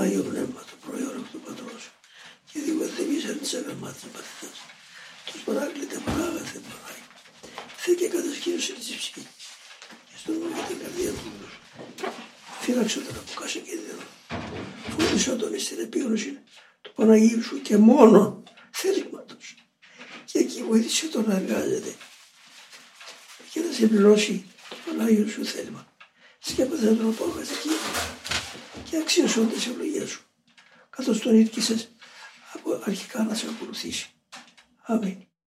Άγιο Πνεύμα το προϊόν του Πατρός και δημιουργήσαν τις αγαμάτες μαθητάς. Τους παράκλητε παράγαθε παράγει. Θε και κατασκήνωση της ψυχή. Και στον νου και την καρδία του νους. Φύλαξε τον από κάθε κίνδυνο. Φώτισα τον στην επίγνωση του Παναγίου σου και μόνο θέληματος. Και εκεί βοήθησε τον να εργάζεται και να συμπληρώσει το Πανάγιο σου θέλημα. Σκέπασε τον απόκαση εκεί και αξίωσαν τις ευλογίες σου. Καθώς τον ήρκησες από αρχικά να σε ακολουθήσει. Αμήν.